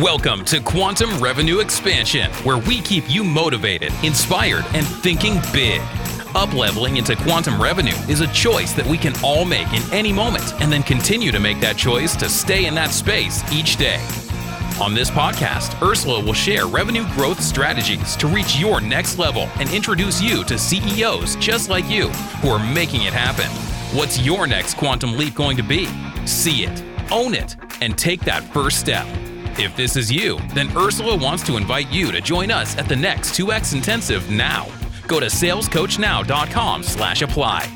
Welcome to Quantum Revenue Expansion, where we keep you motivated, inspired, and thinking big. Upleveling into quantum revenue is a choice that we can all make in any moment and then continue to make that choice to stay in that space each day. On this podcast, Ursula will share revenue growth strategies to reach your next level and introduce you to CEOs just like you who are making it happen. What's your next quantum leap going to be? See it, own it, and take that first step. If this is you, then Ursula wants to invite you to join us at the next 2X Intensive now. Go to salescoachnow.com slash apply.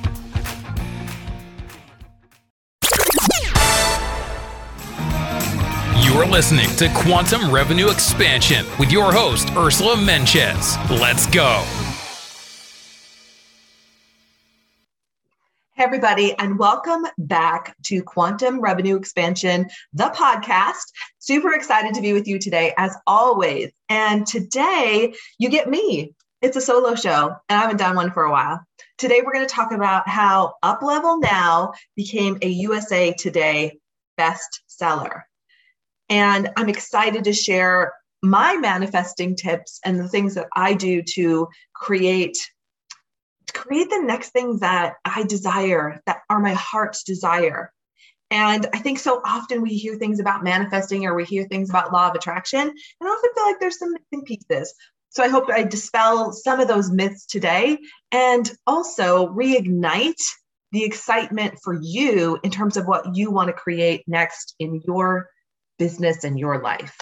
You're listening to Quantum Revenue Expansion with your host, Ursula Mentjes. Let's go. Hey, everybody, and welcome back to Quantum Revenue Expansion, the podcast. Super excited to be with you today, as always. And today, you get me. It's a solo show, and I haven't done one for a while. Today, we're going to talk about how Uplevel Now became a USA Today bestseller. And I'm excited to share my manifesting tips and the things that I do to create create the next things that I desire, that are my heart's desire. And I think so often we hear things about manifesting or we hear things about law of attraction, and I often feel like there's some missing pieces. So I hope I dispel some of those myths today and also reignite the excitement for you in terms of what you want to create next in your business and your life.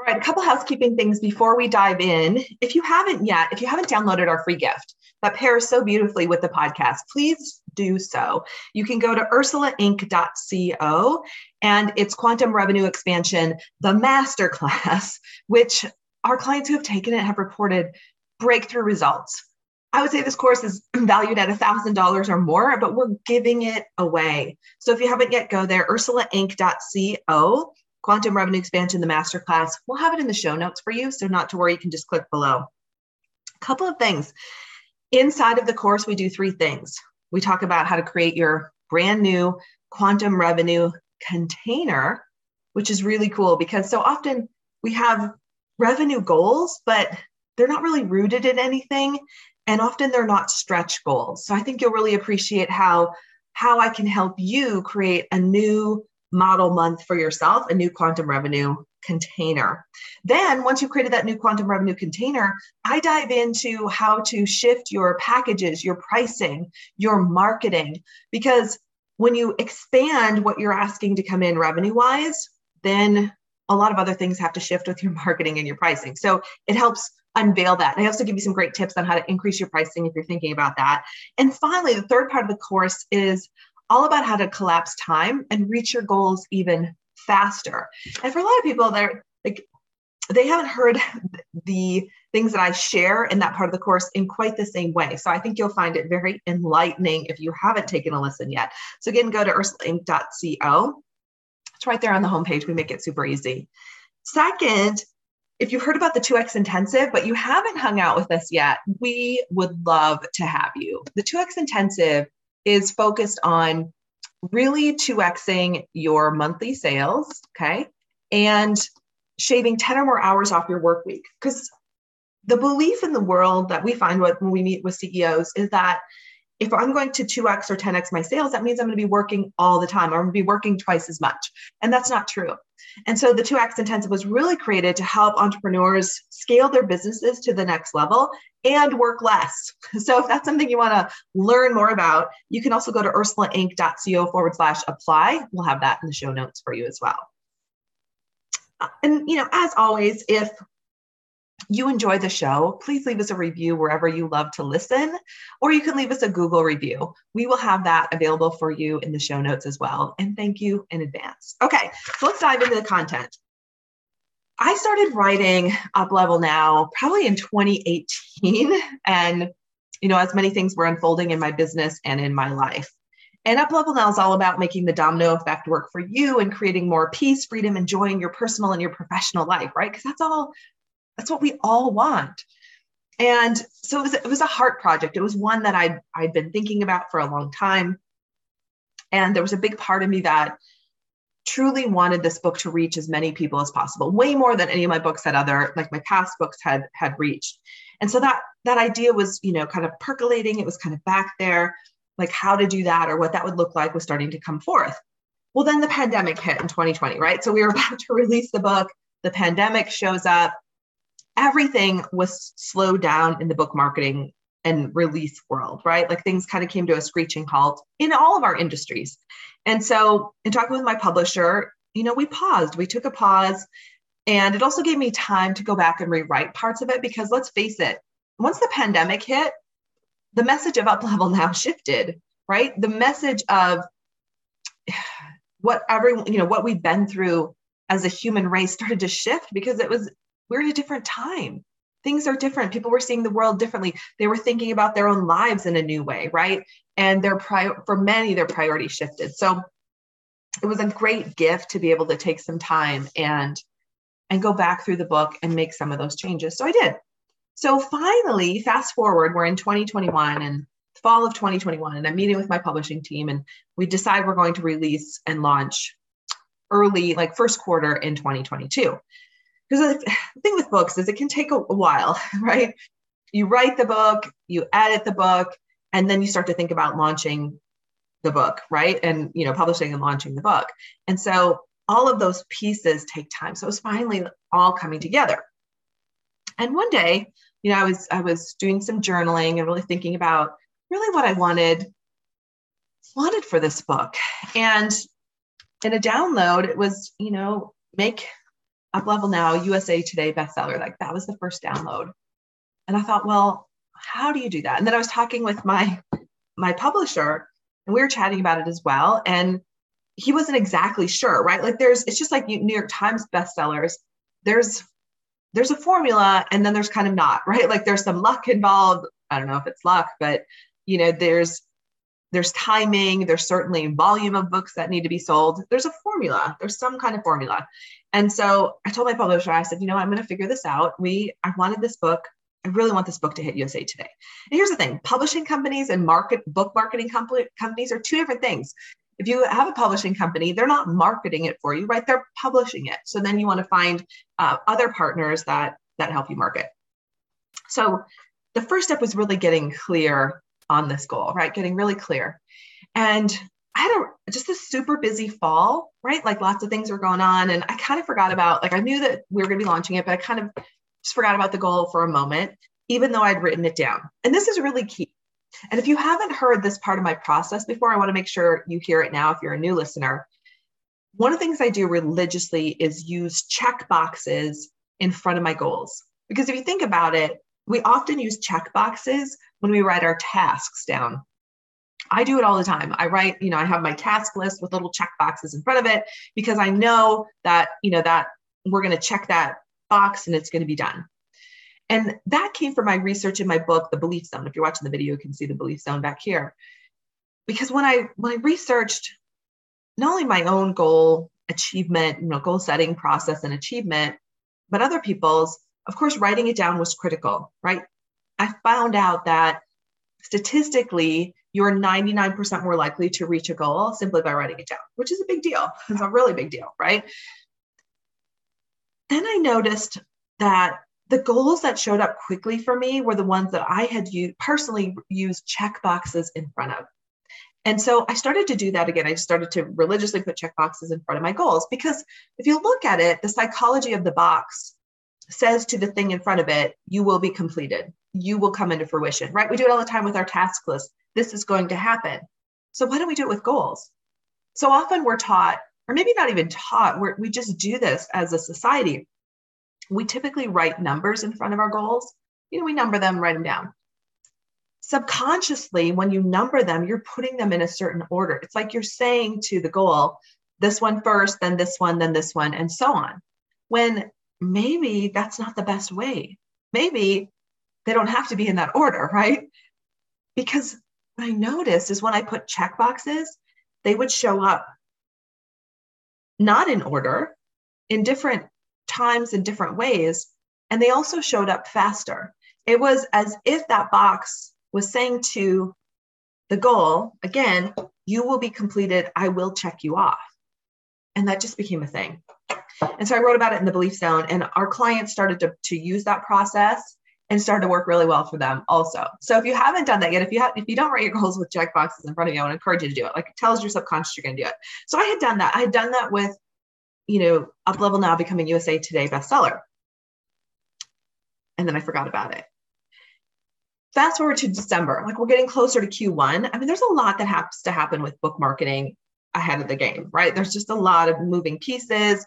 All right, a couple housekeeping things before we dive in. If you haven't yet, if you haven't downloaded our free gift that pairs so beautifully with the podcast, please do so. You can go to ursulainc.co and it's Quantum Revenue Expansion, the masterclass, which our clients who have taken it have reported breakthrough results. I would say this course is valued at $1,000 or more, but we're giving it away. So if you haven't yet, go there, ursulainc.co Quantum Revenue Expansion, the masterclass. We'll have it in the show notes for you. So, not to worry, you can just click below. A couple of things. Inside of the course, we do three things. We talk about how to create your brand new quantum revenue container, which is really cool because so often we have revenue goals, but they're not really rooted in anything. And often they're not stretch goals. So I think you'll really appreciate how how I can help you create a new model month for yourself, a new quantum revenue container. Then, once you've created that new quantum revenue container, I dive into how to shift your packages, your pricing, your marketing. Because when you expand what you're asking to come in revenue wise, then a lot of other things have to shift with your marketing and your pricing. So it helps unveil that. And I also give you some great tips on how to increase your pricing if you're thinking about that. And finally, the third part of the course is all about how to collapse time and reach your goals even faster. And for a lot of people, they're like, they haven't heard the things that I share in that part of the course in quite the same way. So I think you'll find it very enlightening if you haven't taken a listen yet. So again, go to ursulainc.co. It's right there on the homepage. We make it super easy. Second, if you've heard about the 2X Intensive, but you haven't hung out with us yet, we would love to have you. The 2X Intensive is focused on really 2xing your monthly sales, okay? And shaving 10 or more hours off your work week. Because the belief in the world that we find when we meet with CEOs is that if I'm going to 2x or 10x my sales, that means I'm going to be working all the time. I'm going to be working twice as much. And that's not true. And so the 2x intensive was really created to help entrepreneurs scale their businesses to the next level and work less. So if that's something you want to learn more about, you can also go to ursulainc.co forward slash apply. We'll have that in the show notes for you as well. Uh, and you know, as always, if you enjoy the show, please leave us a review wherever you love to listen, or you can leave us a Google review. We will have that available for you in the show notes as well. And thank you in advance. Okay, so let's dive into the content. I started writing Up Level Now probably in 2018. And, you know, as many things were unfolding in my business and in my life. And Up Level Now is all about making the domino effect work for you and creating more peace, freedom, and joy in your personal and your professional life, right? Because that's all that's what we all want. And so it was, it was a heart project. It was one that I'd, I'd been thinking about for a long time. And there was a big part of me that truly wanted this book to reach as many people as possible, way more than any of my books had other, like my past books had had reached. And so that that idea was, you know, kind of percolating. It was kind of back there, like how to do that or what that would look like was starting to come forth. Well, then the pandemic hit in 2020, right? So we were about to release the book. The pandemic shows up everything was slowed down in the book marketing and release world, right? Like things kind of came to a screeching halt in all of our industries. And so, in talking with my publisher, you know, we paused, we took a pause, and it also gave me time to go back and rewrite parts of it because let's face it, once the pandemic hit, the message of up level now shifted, right? The message of what everyone, you know, what we've been through as a human race started to shift because it was we're in a different time. Things are different. People were seeing the world differently. They were thinking about their own lives in a new way right and their prior for many their priorities shifted. So it was a great gift to be able to take some time and and go back through the book and make some of those changes. So i did. So finally fast forward we're in 2021 and fall of 2021 and i'm meeting with my publishing team and we decide we're going to release and launch early like first quarter in 2022 because the thing with books is it can take a while, right? You write the book, you edit the book, and then you start to think about launching the book, right? And you know, publishing and launching the book. And so all of those pieces take time. So it was finally all coming together. And one day, you know, I was I was doing some journaling and really thinking about really what I wanted wanted for this book. And in a download, it was, you know, make up level now usa today bestseller like that was the first download and i thought well how do you do that? And then i was talking with my my publisher and we were chatting about it as well and he wasn't exactly sure right? Like there's it's just like new york times bestsellers there's there's a formula and then there's kind of not right? Like there's some luck involved. I don't know if it's luck but you know there's there's timing there's certainly volume of books that need to be sold. There's a formula there's some kind of formula. And so I told my publisher, I said, you know, I'm going to figure this out. We, I wanted this book. I really want this book to hit USA Today. And here's the thing: publishing companies and market book marketing companies are two different things. If you have a publishing company, they're not marketing it for you, right? They're publishing it. So then you want to find uh, other partners that that help you market. So the first step was really getting clear on this goal, right? Getting really clear. And I had a just a super busy fall, right? Like lots of things were going on. And I kind of forgot about, like, I knew that we were going to be launching it, but I kind of forgot about the goal for a moment, even though I'd written it down. And this is really key. And if you haven't heard this part of my process before, I want to make sure you hear it now if you're a new listener. One of the things I do religiously is use check boxes in front of my goals. Because if you think about it, we often use check boxes when we write our tasks down. I do it all the time. I write, you know, I have my task list with little check boxes in front of it because I know that, you know, that we're going to check that box and it's going to be done. And that came from my research in my book, The Belief Zone. If you're watching the video, you can see the belief zone back here. Because when I when I researched not only my own goal achievement, you know, goal setting process and achievement, but other people's, of course, writing it down was critical, right? I found out that statistically, you're 99% more likely to reach a goal simply by writing it down, which is a big deal. It's a really big deal, right? Then I noticed that the goals that showed up quickly for me were the ones that I had used, personally used check boxes in front of. And so I started to do that again. I started to religiously put check boxes in front of my goals because if you look at it, the psychology of the box says to the thing in front of it, you will be completed. You will come into fruition, right? We do it all the time with our task list. This is going to happen. So why don't we do it with goals? So often we're taught, or maybe not even taught, we we just do this as a society. We typically write numbers in front of our goals. You know, we number them, write them down subconsciously, when you number them, you're putting them in a certain order. It's like you're saying to the goal, this one first, then this one, then this one, and so on. When maybe that's not the best way. Maybe they don't have to be in that order, right? Because what I noticed is when I put check boxes, they would show up not in order, in different times, in different ways. And they also showed up faster. It was as if that box was saying to the goal, again, you will be completed. I will check you off. And that just became a thing. And so I wrote about it in the belief zone, and our clients started to, to use that process and started to work really well for them also. So if you haven't done that yet, if you have if you don't write your goals with check boxes in front of you, I to encourage you to do it. Like it tells your subconscious you're gonna do it. So I had done that. I had done that with, you know, up level now becoming USA Today bestseller. And then I forgot about it fast forward to December, like we're getting closer to Q1. I mean, there's a lot that has to happen with book marketing ahead of the game, right? There's just a lot of moving pieces.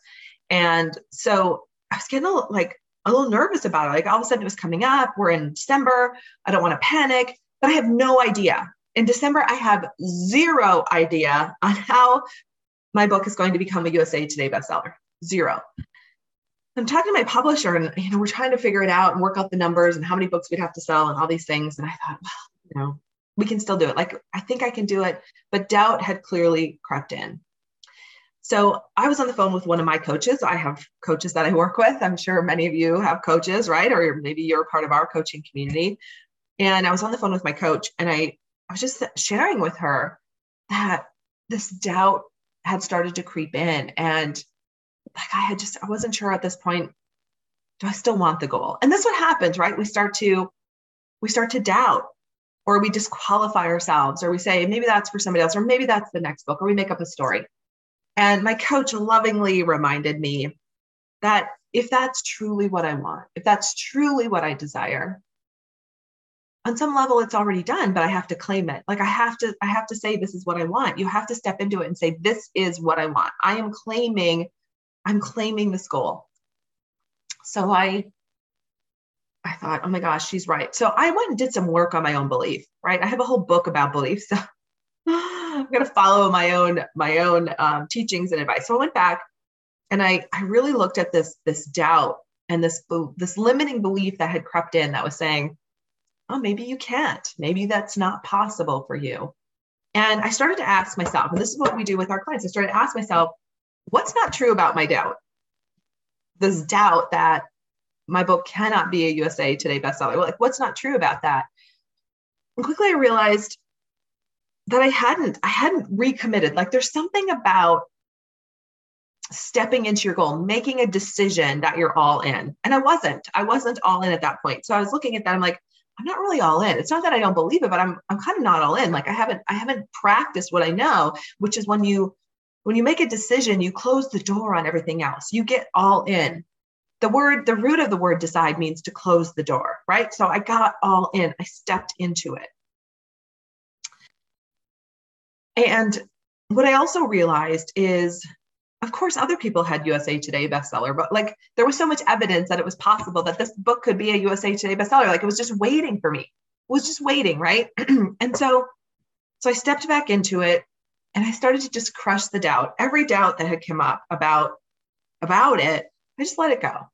And so I was getting a like a little nervous about it. Like all of a sudden it was coming up. We're in December. I don't want to panic, but I have no idea. In December, I have zero idea on how my book is going to become a USA Today bestseller. Zero. I'm talking to my publisher and you know we're trying to figure it out and work out the numbers and how many books we'd have to sell and all these things and I thought well you know we can still do it like I think I can do it but doubt had clearly crept in so I was on the phone with one of my coaches I have coaches that I work with I'm sure many of you have coaches right or maybe you're part of our coaching community and I was on the phone with my coach and I I was just sharing with her that this doubt had started to creep in and like I had just, I wasn't sure at this point, do I still want the goal? And that's what happens, right? We start to, we start to doubt or we disqualify ourselves or we say, maybe that's for somebody else, or maybe that's the next book, or we make up a story. And my coach lovingly reminded me that if that's truly what I want, if that's truly what I desire, on some level it's already done but i have to claim it like i have to i have to say this is what i want you have to step into it and say this is what i want i am claiming I'm claiming this goal. So I I thought, oh my gosh, she's right. So I went and did some work on my own belief, right? I have a whole book about beliefs. So I'm gonna follow my own my own um, teachings and advice. So I went back and I I really looked at this this doubt and this this limiting belief that had crept in that was saying, oh maybe you can't, maybe that's not possible for you. And I started to ask myself, and this is what we do with our clients. I started to ask myself, what's not true about my doubt? This doubt that my book cannot be a USA Today bestseller. Like, what's not true about that? And quickly I realized that I hadn't, I hadn't recommitted. Like, there's something about stepping into your goal, making a decision that you're all in. And I wasn't. I wasn't all in at that point. So I was looking at that. I'm like, I'm not really all in. It's not that I don't believe it, but I'm I'm kind of not all in. Like I haven't I haven't practiced what I know, which is when you when you make a decision, you close the door on everything else. You get all in. The word, the root of the word decide means to close the door, right? So I got all in. I stepped into it. And what I also realized is, of course, other people had USA Today bestseller, but like there was so much evidence that it was possible that this book could be a USA Today bestseller. Like it was just waiting for me. It was just waiting, right? and so, so I stepped back into it and I started to just crush the doubt. Every doubt that had come up about about it, I just let it go.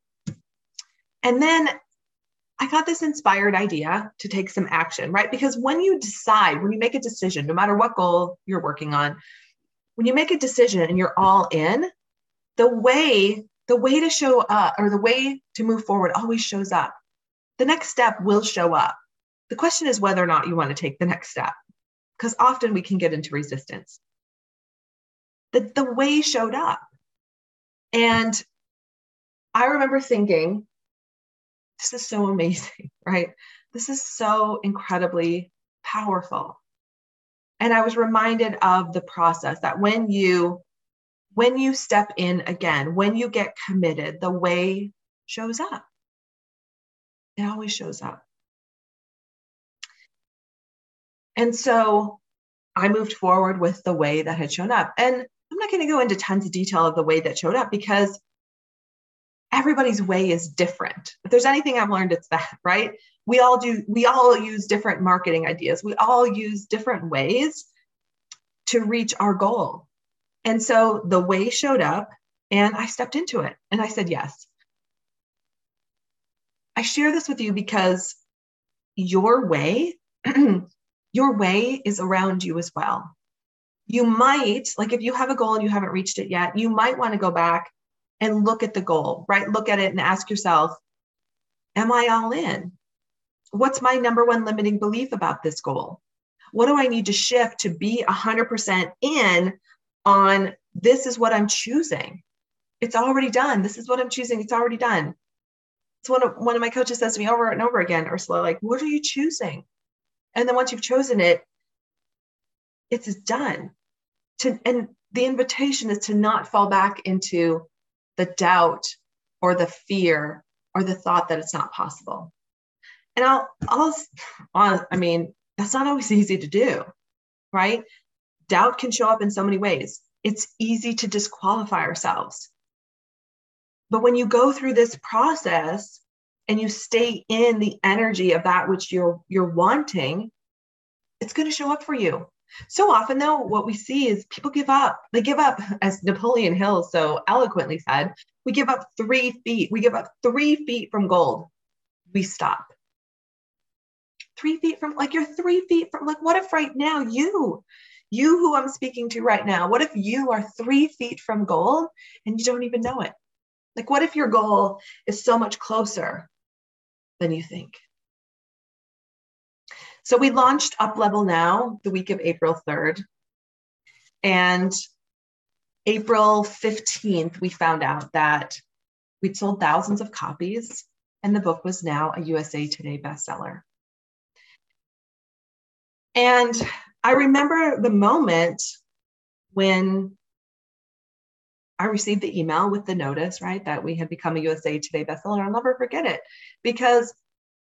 And then I got this inspired idea to take some action, right? Because when you decide, when you make a decision, no matter what goal you're working on, when you make a decision and you're all in, the way the way to show up or the way to move forward always shows up. The next step will show up. The question is whether or not you want to take the next step. because often we can get into resistance. The, the way showed up. And I remember thinking, this is so amazing, right? This is so incredibly powerful. And I was reminded of the process that when you when you step in again, when you get committed, the way shows up. It always shows up. And so I moved forward with the way that had shown up. And I'm not going to go into tons of detail of the way that showed up because everybody's way is different. If there's anything I've learned, it's that, right? We all do, we all use different marketing ideas. We all use different ways to reach our goal. And so the way showed up and I stepped into it and I said yes. I share this with you because your way, your way is around you as well. You might, like if you have a goal and you haven't reached it yet, you might want to go back and look at the goal, right? Look at it and ask yourself, am I all in? What's my number one limiting belief about this goal? What do I need to shift to be 100% in on this is what I'm choosing? It's already done. This is what I'm choosing. It's already done. It's one of one of my coaches says to me over and over again, Ursula, like, what are you choosing? And then once you've chosen it, it's done. To and the invitation is to not fall back into the doubt or the fear or the thought that it's not possible. And I'll, I'll, I mean, that's not always easy to do, right? Doubt can show up in so many ways. It's easy to disqualify ourselves. But when you go through this process and you stay in the energy of that which you're you're wanting, it's going to show up for you. So often, though, what we see is people give up. They give up, as Napoleon Hill so eloquently said, we give up three feet. We give up three feet from gold. We stop. Three feet from, like, you're three feet from, like, what if right now you, you who I'm speaking to right now, what if you are three feet from gold and you don't even know it? Like, what if your goal is so much closer than you think? So we launched Up Level Now the week of April 3rd. And April 15th, we found out that we'd sold thousands of copies and the book was now a USA Today bestseller. And I remember the moment when I received the email with the notice, right, that we had become a USA Today bestseller. I'll never forget it because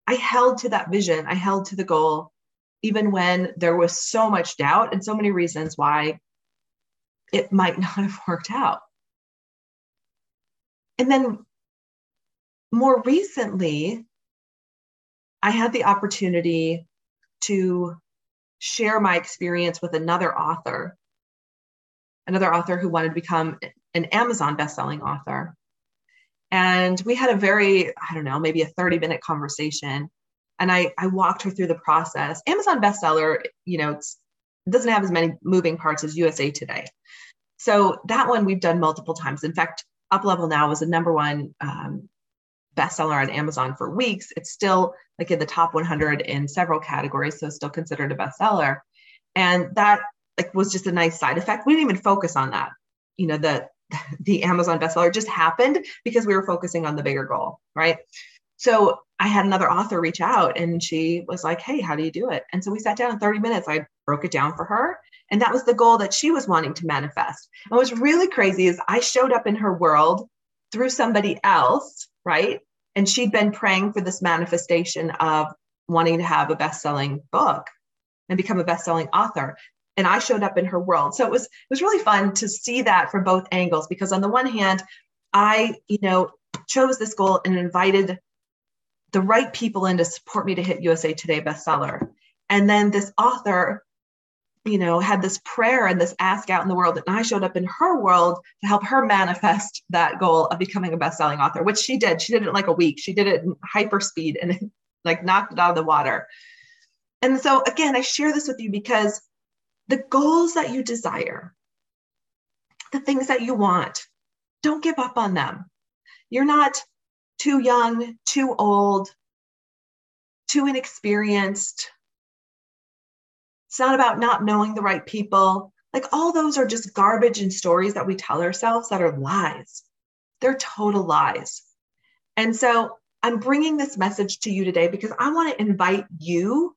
I held to that vision. I held to the goal, even when there was so much doubt and so many reasons why it might not have worked out. And then more recently, I had the opportunity to share my experience with another author, another author who wanted to become an Amazon bestselling author. And we had a very, I don't know, maybe a 30 minute conversation. And I, I walked her through the process. Amazon bestseller, you know, it doesn't have as many moving parts as USA Today. So that one we've done multiple times. In fact, Up Level Now was the number one um, bestseller on Amazon for weeks. It's still like in the top 100 in several categories, so still considered a bestseller. And that like was just a nice side effect. We didn't even focus on that. You know, the the Amazon bestseller just happened because we were focusing on the bigger goal, right? So I had another author reach out and she was like, Hey, how do you do it? And so we sat down in 30 minutes. I broke it down for her. And that was the goal that she was wanting to manifest. And what's really crazy is I showed up in her world through somebody else, right? And she'd been praying for this manifestation of wanting to have a best selling book and become a best selling author and I showed up in her world. So it was it was really fun to see that from both angles because on the one hand, I, you know, chose this goal and invited the right people in to support me to hit USA Today bestseller. And then this author, you know, had this prayer and this ask out in the world, and I showed up in her world to help her manifest that goal of becoming a best-selling author, which she did. She did it in like a week. She did it in hyper speed and like knocked it out of the water. And so again, I share this with you because the goals that you desire, the things that you want, don't give up on them. You're not too young, too old, too inexperienced. It's not about not knowing the right people. Like all those are just garbage and stories that we tell ourselves that are lies. They're total lies. And so I'm bringing this message to you today because I want to invite you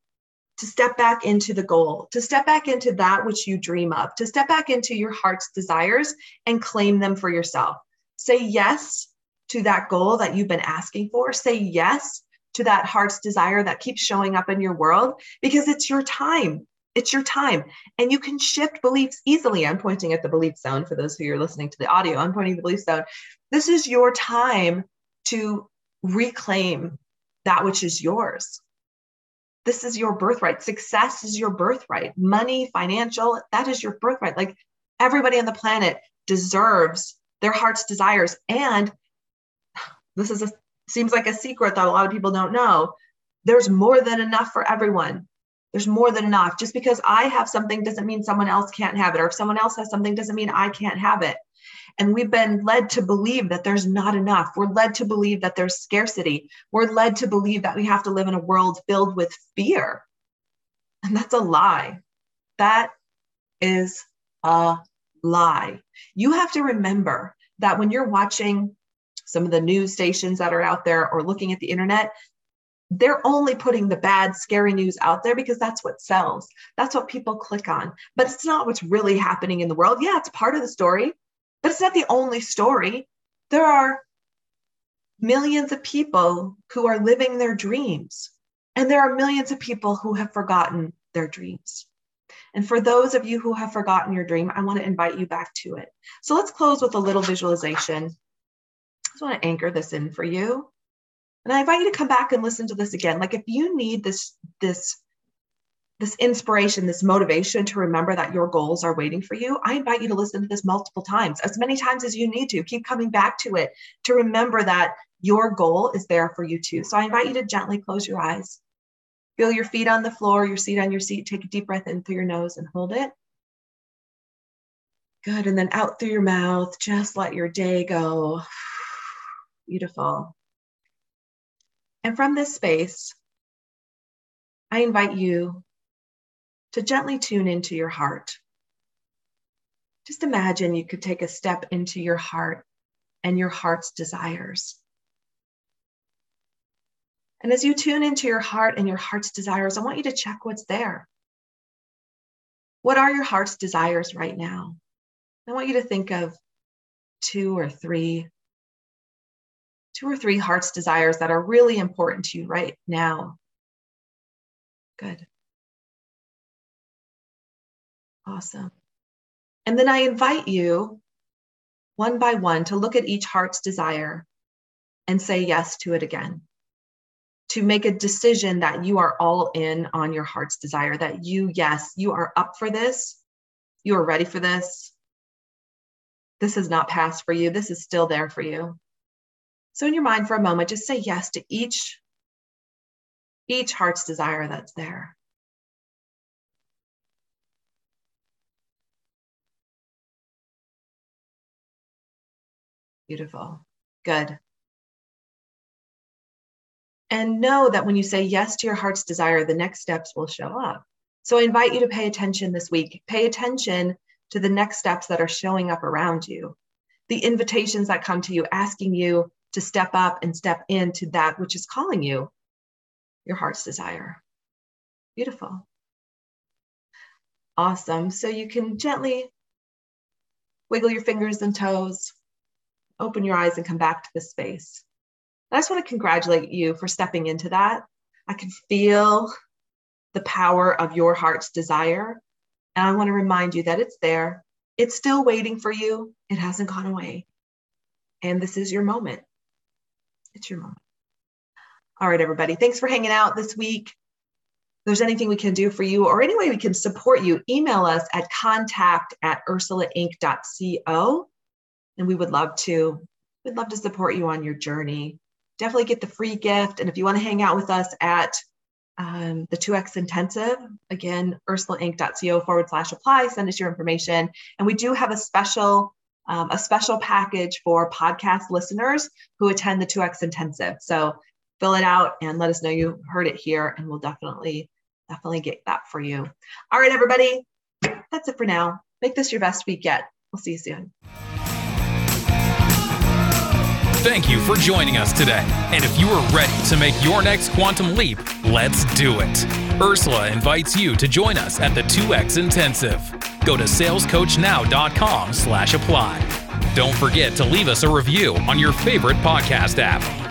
to step back into the goal, to step back into that which you dream of, to step back into your heart's desires and claim them for yourself. Say yes to that goal that you've been asking for. Say yes to that heart's desire that keeps showing up in your world because it's your time. It's your time. And you can shift beliefs easily. I'm pointing at the belief zone for those who are listening to the audio. I'm pointing the belief zone. This is your time to reclaim that which is yours. This is your birthright. Success is your birthright. Money, financial, that is your birthright. Like everybody on the planet deserves their heart's desires. And this is a seems like a secret that a lot of people don't know. There's more than enough for everyone. There's more than enough. Just because I have something doesn't mean someone else can't have it, or if someone else has something doesn't mean I can't have it. And we've been led to believe that there's not enough. We're led to believe that there's scarcity. We're led to believe that we have to live in a world filled with fear. And that's a lie. That is a lie. You have to remember that when you're watching some of the news stations that are out there or looking at the internet, they're only putting the bad, scary news out there because that's what sells. That's what people click on. But it's not what's really happening in the world. Yeah, it's part of the story, but it's not the only story. There are millions of people who are living their dreams, and there are millions of people who have forgotten their dreams. And for those of you who have forgotten your dream, I want to invite you back to it. So let's close with a little visualization. I just want to anchor this in for you. And I invite you to come back and listen to this again. Like if you need this, this, this inspiration, this motivation to remember that your goals are waiting for you, I invite you to listen to this multiple times, as many times as you need to. Keep coming back to it to remember that your goal is there for you too. So I invite you to gently close your eyes. Feel your feet on the floor, your seat on your seat. Take a deep breath in through your nose and hold it. Good. And then out through your mouth, just let your day go. Beautiful. And from this space, I invite you to gently tune into your heart. Just imagine you could take a step into your heart and your heart's desires. And as you tune into your heart and your heart's desires, I want you to check what's there. What are your heart's desires right now? I want you to think of two or three two or three heart's desires that are really important to you right now. Good. Awesome. And then I invite you one by one to look at each heart's desire and say yes to it again. To make a decision that you are all in on your heart's desire, that you, yes, you are up for this. You are ready for this. This has not passed for you. This is still there for you. So in your mind for a moment, just say yes to each, each heart's desire that's there. Beautiful. Good. And know that when you say yes to your heart's desire, the next steps will show up. So I invite you to pay attention this week. Pay attention to the next steps that are showing up around you, the invitations that come to you asking you to step up and step into that which is calling you your heart's desire. Beautiful. Awesome. So you can gently wiggle your fingers and toes, open your eyes, and come back to the space. I just want to congratulate you for stepping into that. I can feel the power of your heart's desire. And I want to remind you that it's there. It's still waiting for you. It hasn't gone away. And this is your moment. It's your moment. All right, everybody. Thanks for hanging out this week. If there's anything we can do for you or any way we can support you, email us at contact at ursulainc.co. And we would love to, we'd love to support you on your journey. Definitely get the free gift. And if you want to hang out with us at um, the 2x intensive, again, ursulainc.co forward slash apply, send us your information. And we do have a special um, a special package for podcast listeners who attend the 2X Intensive. So fill it out and let us know you heard it here, and we'll definitely definitely get that for you. All right, everybody, that's it for now. Make this your best week yet. We'll see you soon. Thank you for joining us today. And if you are ready to make your next quantum leap, let's do it. Ursula invites you to join us at the 2X Intensive. Go to salescoachnow.com slash apply. Don't forget to leave us a review on your favorite podcast app